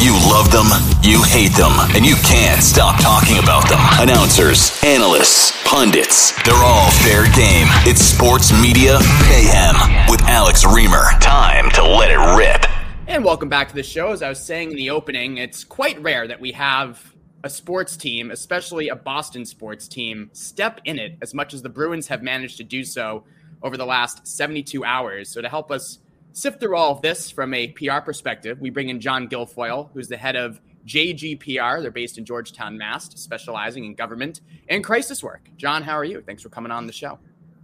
You love them, you hate them, and you can't stop talking about them. Announcers, analysts, pundits, they're all fair game. It's Sports Media Mayhem with Alex Reimer. Time to let it rip. And welcome back to the show. As I was saying in the opening, it's quite rare that we have a sports team, especially a Boston sports team, step in it as much as the Bruins have managed to do so over the last 72 hours. So to help us sift through all of this from a PR perspective, we bring in John Guilfoil, who's the head of JGPR. They're based in Georgetown, Mass., specializing in government and crisis work. John, how are you? Thanks for coming on the show.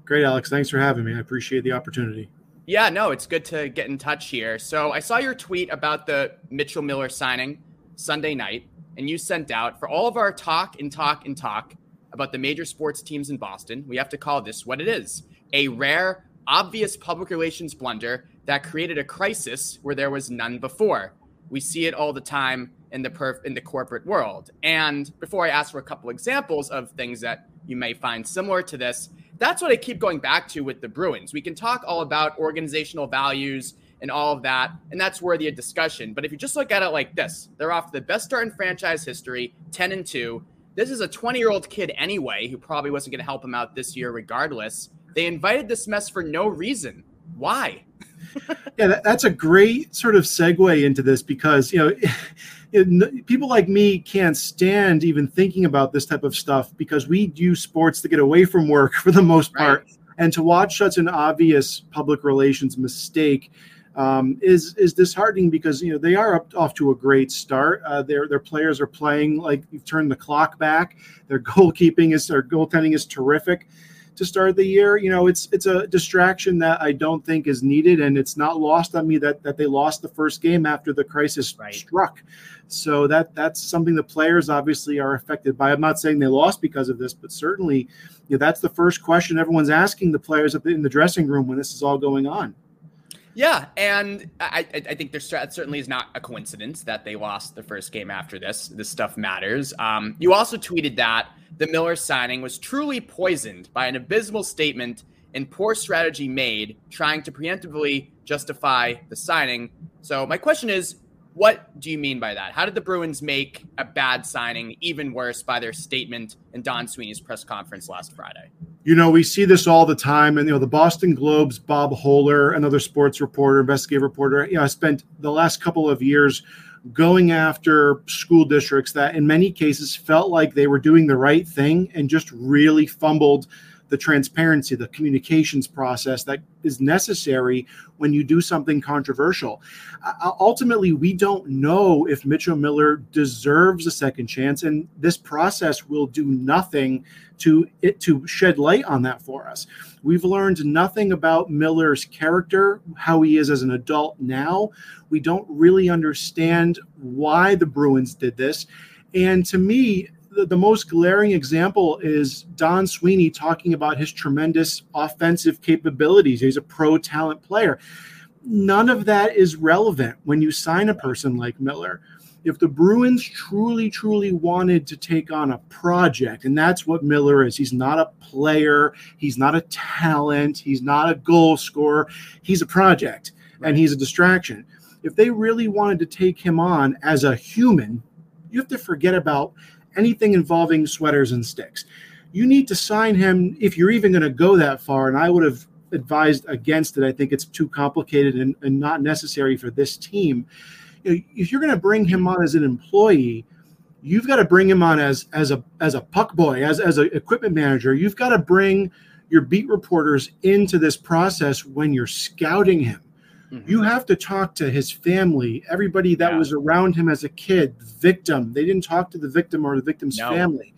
Great, Alex. Thanks for having me. I appreciate the opportunity. Yeah, no, it's good to get in touch here. So I saw your tweet about the Mitchell Miller signing Sunday night, and you sent out for all of our talk and talk and talk about the major sports teams in Boston, we have to call this what it is a rare, obvious public relations blunder that created a crisis where there was none before. We see it all the time in the perf- in the corporate world. And before I ask for a couple examples of things that you may find similar to this, that's what I keep going back to with the Bruins. We can talk all about organizational values and all of that, and that's worthy of discussion. But if you just look at it like this, they're off the best start in franchise history, 10 and 2. This is a 20 year old kid anyway, who probably wasn't going to help him out this year regardless. They invited this mess for no reason. Why? yeah, that, that's a great sort of segue into this because you know. It, people like me can't stand even thinking about this type of stuff because we use sports to get away from work for the most part and to watch such an obvious public relations mistake um, is is disheartening because you know they are up, off to a great start. Uh, their their players are playing like you've turned the clock back. Their goalkeeping is their goaltending is terrific to start the year. You know, it's it's a distraction that I don't think is needed, and it's not lost on me that that they lost the first game after the crisis right. struck. So that that's something the players obviously are affected by. I'm not saying they lost because of this, but certainly, you know, that's the first question everyone's asking the players in the dressing room when this is all going on. Yeah, and I, I think there certainly is not a coincidence that they lost the first game after this. This stuff matters. Um, you also tweeted that the Miller signing was truly poisoned by an abysmal statement and poor strategy made trying to preemptively justify the signing. So my question is, what do you mean by that? How did the Bruins make a bad signing even worse by their statement in Don Sweeney's press conference last Friday? You know, we see this all the time. And, you know, the Boston Globe's Bob Hohler, another sports reporter, investigative reporter, you know, I spent the last couple of years going after school districts that in many cases felt like they were doing the right thing and just really fumbled the transparency, the communications process that is necessary when you do something controversial. Uh, ultimately, we don't know if Mitchell Miller deserves a second chance, and this process will do nothing to it to shed light on that for us. We've learned nothing about Miller's character, how he is as an adult now. We don't really understand why the Bruins did this. And to me, the, the most glaring example is Don Sweeney talking about his tremendous offensive capabilities. He's a pro talent player. None of that is relevant when you sign a person like Miller. If the Bruins truly, truly wanted to take on a project, and that's what Miller is, he's not a player, he's not a talent, he's not a goal scorer, he's a project and he's a distraction. If they really wanted to take him on as a human, you have to forget about anything involving sweaters and sticks. You need to sign him if you're even going to go that far. And I would have advised against it. I think it's too complicated and, and not necessary for this team. If you're going to bring him on as an employee, you've got to bring him on as as a as a puck boy, as as an equipment manager. You've got to bring your beat reporters into this process when you're scouting him Mm-hmm. You have to talk to his family, everybody that yeah. was around him as a kid, victim. They didn't talk to the victim or the victim's no. family.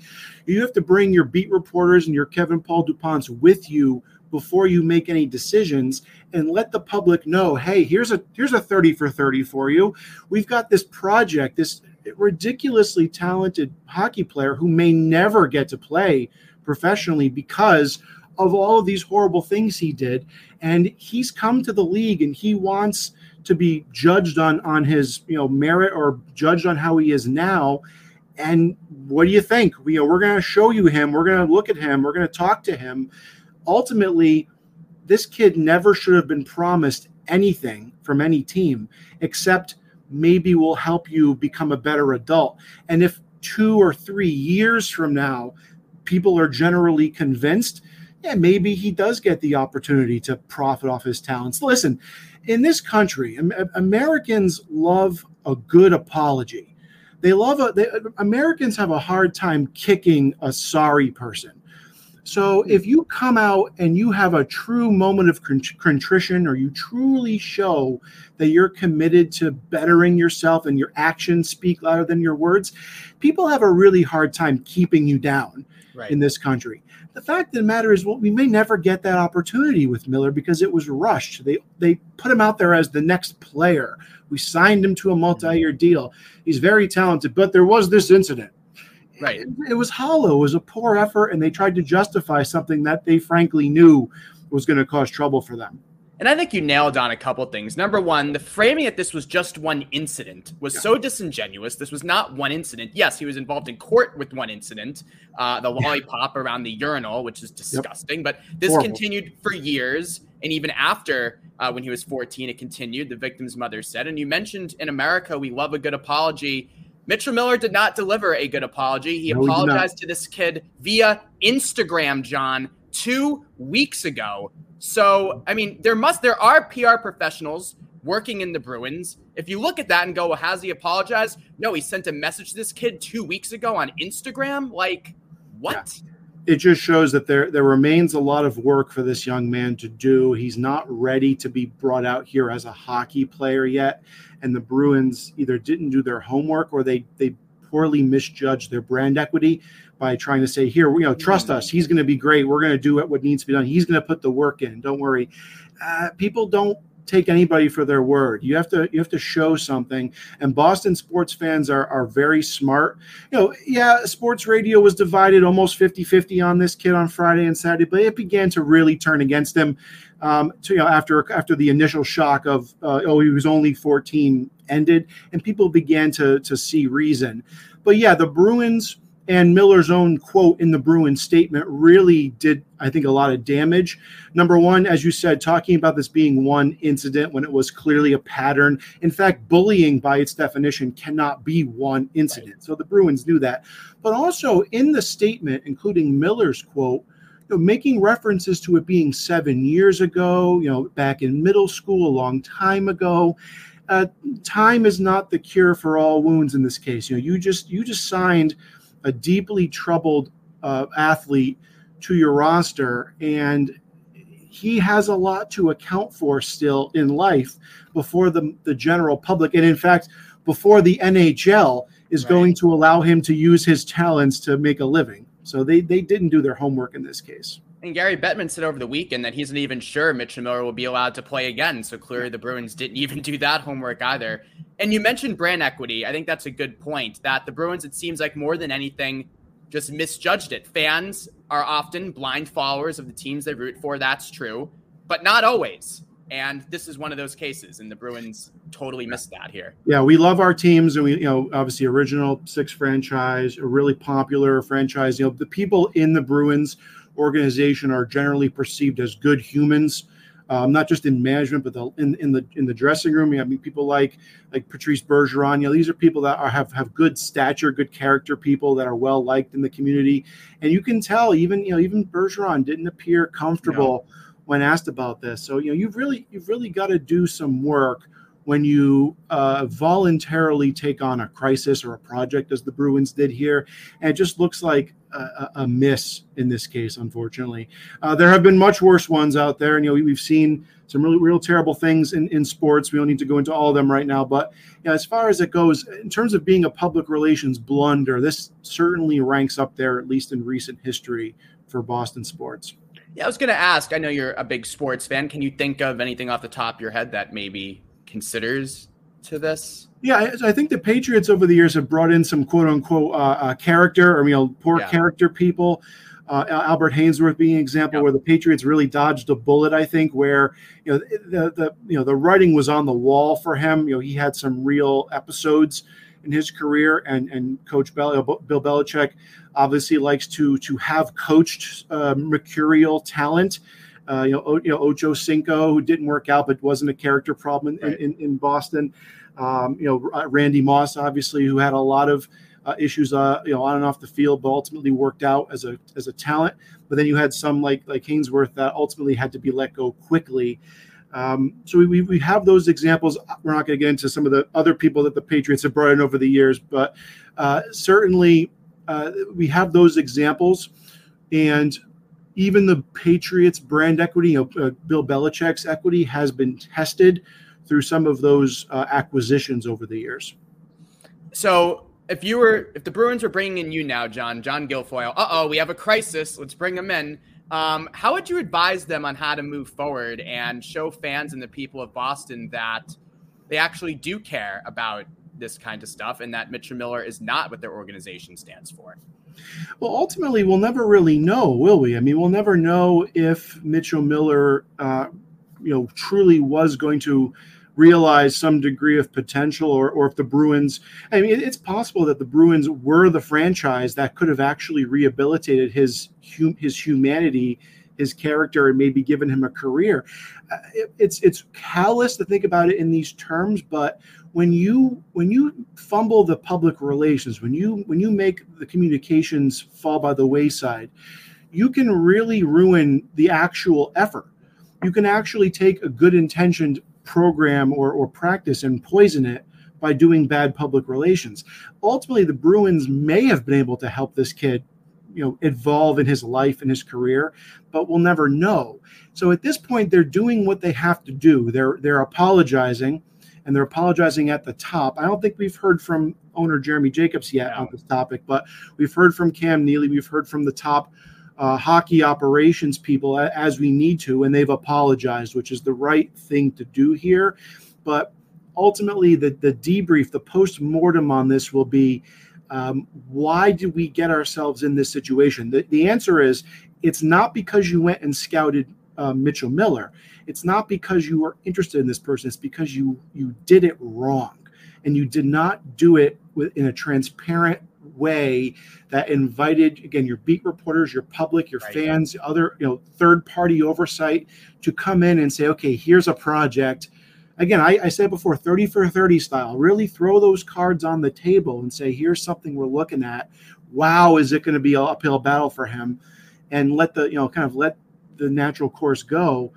You have to bring your beat reporters and your Kevin Paul DuPonts with you before you make any decisions and let the public know hey here's a here's a 30 for 30 for you we've got this project this ridiculously talented hockey player who may never get to play professionally because of all of these horrible things he did. And he's come to the league and he wants to be judged on on his you know merit or judged on how he is now. And what do you think? We, you know, we're going to show you him. We're going to look at him. We're going to talk to him. Ultimately, this kid never should have been promised anything from any team except maybe we'll help you become a better adult. And if two or three years from now, people are generally convinced yeah, maybe he does get the opportunity to profit off his talents. Listen, in this country, Americans love a good apology. They love a, they, Americans have a hard time kicking a sorry person. So hmm. if you come out and you have a true moment of contrition or you truly show that you're committed to bettering yourself and your actions speak louder than your words, people have a really hard time keeping you down right. in this country. The fact of the matter is, well, we may never get that opportunity with Miller because it was rushed. They they put him out there as the next player. We signed him to a hmm. multi-year deal. He's very talented, but there was this incident. Right. It, it was hollow. It was a poor effort, and they tried to justify something that they frankly knew was going to cause trouble for them. And I think you nailed on a couple things. Number one, the framing that this was just one incident was yeah. so disingenuous. This was not one incident. Yes, he was involved in court with one incident, uh, the lollipop yeah. around the urinal, which is disgusting. Yep. But this Horrible. continued for years. And even after, uh, when he was 14, it continued, the victim's mother said. And you mentioned in America, we love a good apology. Mitchell Miller did not deliver a good apology. He no, apologized he to this kid via Instagram, John, two weeks ago. So, I mean, there must there are PR professionals working in the Bruins. If you look at that and go, well, has he apologized? No, he sent a message to this kid two weeks ago on Instagram. Like, what? Yeah. It just shows that there there remains a lot of work for this young man to do. He's not ready to be brought out here as a hockey player yet, and the Bruins either didn't do their homework or they they poorly misjudged their brand equity by trying to say, here, you know, trust us. He's going to be great. We're going to do what needs to be done. He's going to put the work in. Don't worry. Uh, people don't take anybody for their word. You have to you have to show something. And Boston sports fans are are very smart. You know, yeah, sports radio was divided almost 50-50 on this kid on Friday and Saturday, but it began to really turn against him. Um, to, you know, after after the initial shock of uh, oh he was only 14 ended, and people began to to see reason. But yeah, the Bruins and Miller's own quote in the Bruins statement really did, I think, a lot of damage. Number one, as you said, talking about this being one incident when it was clearly a pattern. In fact, bullying by its definition cannot be one incident. Right. So the Bruins knew that. But also in the statement, including Miller's quote, you know, making references to it being seven years ago, you know, back in middle school, a long time ago. Uh, time is not the cure for all wounds in this case. You know, you just you just signed a deeply troubled uh, athlete to your roster, and he has a lot to account for still in life before the, the general public, and in fact, before the NHL is right. going to allow him to use his talents to make a living. So they, they didn't do their homework in this case. And Gary Bettman said over the weekend that he's not even sure Mitchell Miller will be allowed to play again. So clearly the Bruins didn't even do that homework either. And you mentioned brand equity. I think that's a good point that the Bruins, it seems like more than anything, just misjudged it. Fans are often blind followers of the teams they root for. That's true, but not always. And this is one of those cases, and the Bruins totally missed that here. Yeah, we love our teams, and we, you know, obviously original six franchise, a really popular franchise. You know, the people in the Bruins organization are generally perceived as good humans, um, not just in management, but the, in in the in the dressing room. You have people like like Patrice Bergeron. You know, these are people that are, have have good stature, good character, people that are well liked in the community, and you can tell even you know even Bergeron didn't appear comfortable. No. When asked about this, so you know you've really you've really got to do some work when you uh, voluntarily take on a crisis or a project, as the Bruins did here. And it just looks like a, a miss in this case, unfortunately. Uh, there have been much worse ones out there, and you know we've seen some really real terrible things in, in sports. We don't need to go into all of them right now, but you know, as far as it goes, in terms of being a public relations blunder, this certainly ranks up there, at least in recent history, for Boston sports. Yeah, I was going to ask. I know you're a big sports fan. Can you think of anything off the top of your head that maybe considers to this? Yeah, I, think the Patriots over the years have brought in some quote unquote uh, uh, character or you know poor yeah. character people. Uh, Albert Haynesworth being an example where the Patriots really dodged a bullet. I think where you know the, the you know the writing was on the wall for him. You know he had some real episodes in his career, and and Coach Bel- Bill Belichick obviously likes to to have coached uh, mercurial talent. Uh, you know, o, you know Ocho Cinco, who didn't work out, but wasn't a character problem in, right. in, in, Boston. Um, you know, Randy Moss, obviously, who had a lot of uh, issues, uh, you know, on and off the field, but ultimately worked out as a as a talent. But then you had some like like Haynesworth that ultimately had to be let go quickly. Um, so we, we have those examples. We're not going to get into some of the other people that the Patriots have brought in over the years, but uh, certainly uh, we have those examples. And even the Patriots brand equity, you know, uh, Bill Belichick's equity has been tested through some of those uh, acquisitions over the years. So if you were, if the Bruins were bringing in you now, John, John Guilfoil, uh oh, we have a crisis. Let's bring him in. Um, how would you advise them on how to move forward and show fans and the people of Boston that they actually do care about this kind of stuff and that Mitchell Miller is not what their organization stands for? Well, ultimately, we'll never really know, will we? I mean, we'll never know if Mitchell Miller, uh, you know, truly was going to realize some degree of potential or, or if the Bruins, I mean, it's possible that the Bruins were the franchise that could have actually rehabilitated his, his humanity, his character, and maybe given him a career. Uh, it, it's, it's callous to think about it in these terms, but when you when you fumble the public relations when you when you make the communications fall by the wayside you can really ruin the actual effort you can actually take a good intentioned program or, or practice and poison it by doing bad public relations. Ultimately, the Bruins may have been able to help this kid, you know, evolve in his life and his career, but we'll never know. So at this point, they're doing what they have to do. They're they're apologizing, and they're apologizing at the top. I don't think we've heard from owner Jeremy Jacobs yet on this topic, but we've heard from Cam Neely, we've heard from the top uh, hockey operations people as we need to, and they've apologized, which is the right thing to do here. But ultimately, the, the debrief, the post mortem on this will be um, why did we get ourselves in this situation? The, the answer is it's not because you went and scouted uh, Mitchell Miller. It's not because you were interested in this person. It's because you you did it wrong, and you did not do it with, in a transparent way that invited again your beat reporters your public your right. fans other you know third party oversight to come in and say okay here's a project again I, I said before 30 for 30 style really throw those cards on the table and say here's something we're looking at wow is it going to be an uphill battle for him and let the you know kind of let the natural course go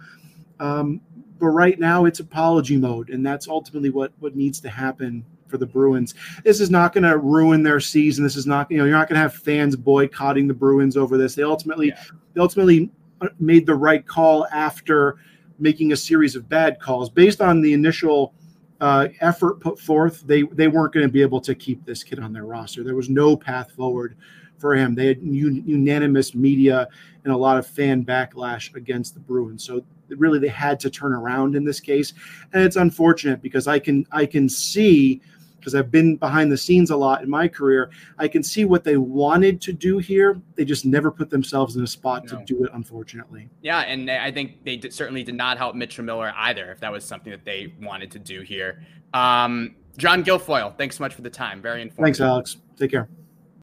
um, but right now it's apology mode and that's ultimately what what needs to happen for the Bruins. This is not going to ruin their season. This is not, you know, you're not going to have fans boycotting the Bruins over this. They ultimately, yeah. they ultimately uh, made the right call after making a series of bad calls based on the initial uh, effort put forth. They they weren't going to be able to keep this kid on their roster. There was no path forward for him. They had un- unanimous media and a lot of fan backlash against the Bruins. So really, they had to turn around in this case, and it's unfortunate because I can I can see because I've been behind the scenes a lot in my career, I can see what they wanted to do here. They just never put themselves in a spot no. to do it, unfortunately. Yeah, and I think they did, certainly did not help Mitchell Miller either, if that was something that they wanted to do here. Um, John Guilfoil, thanks so much for the time. Very informative. Thanks, Alex. Take care.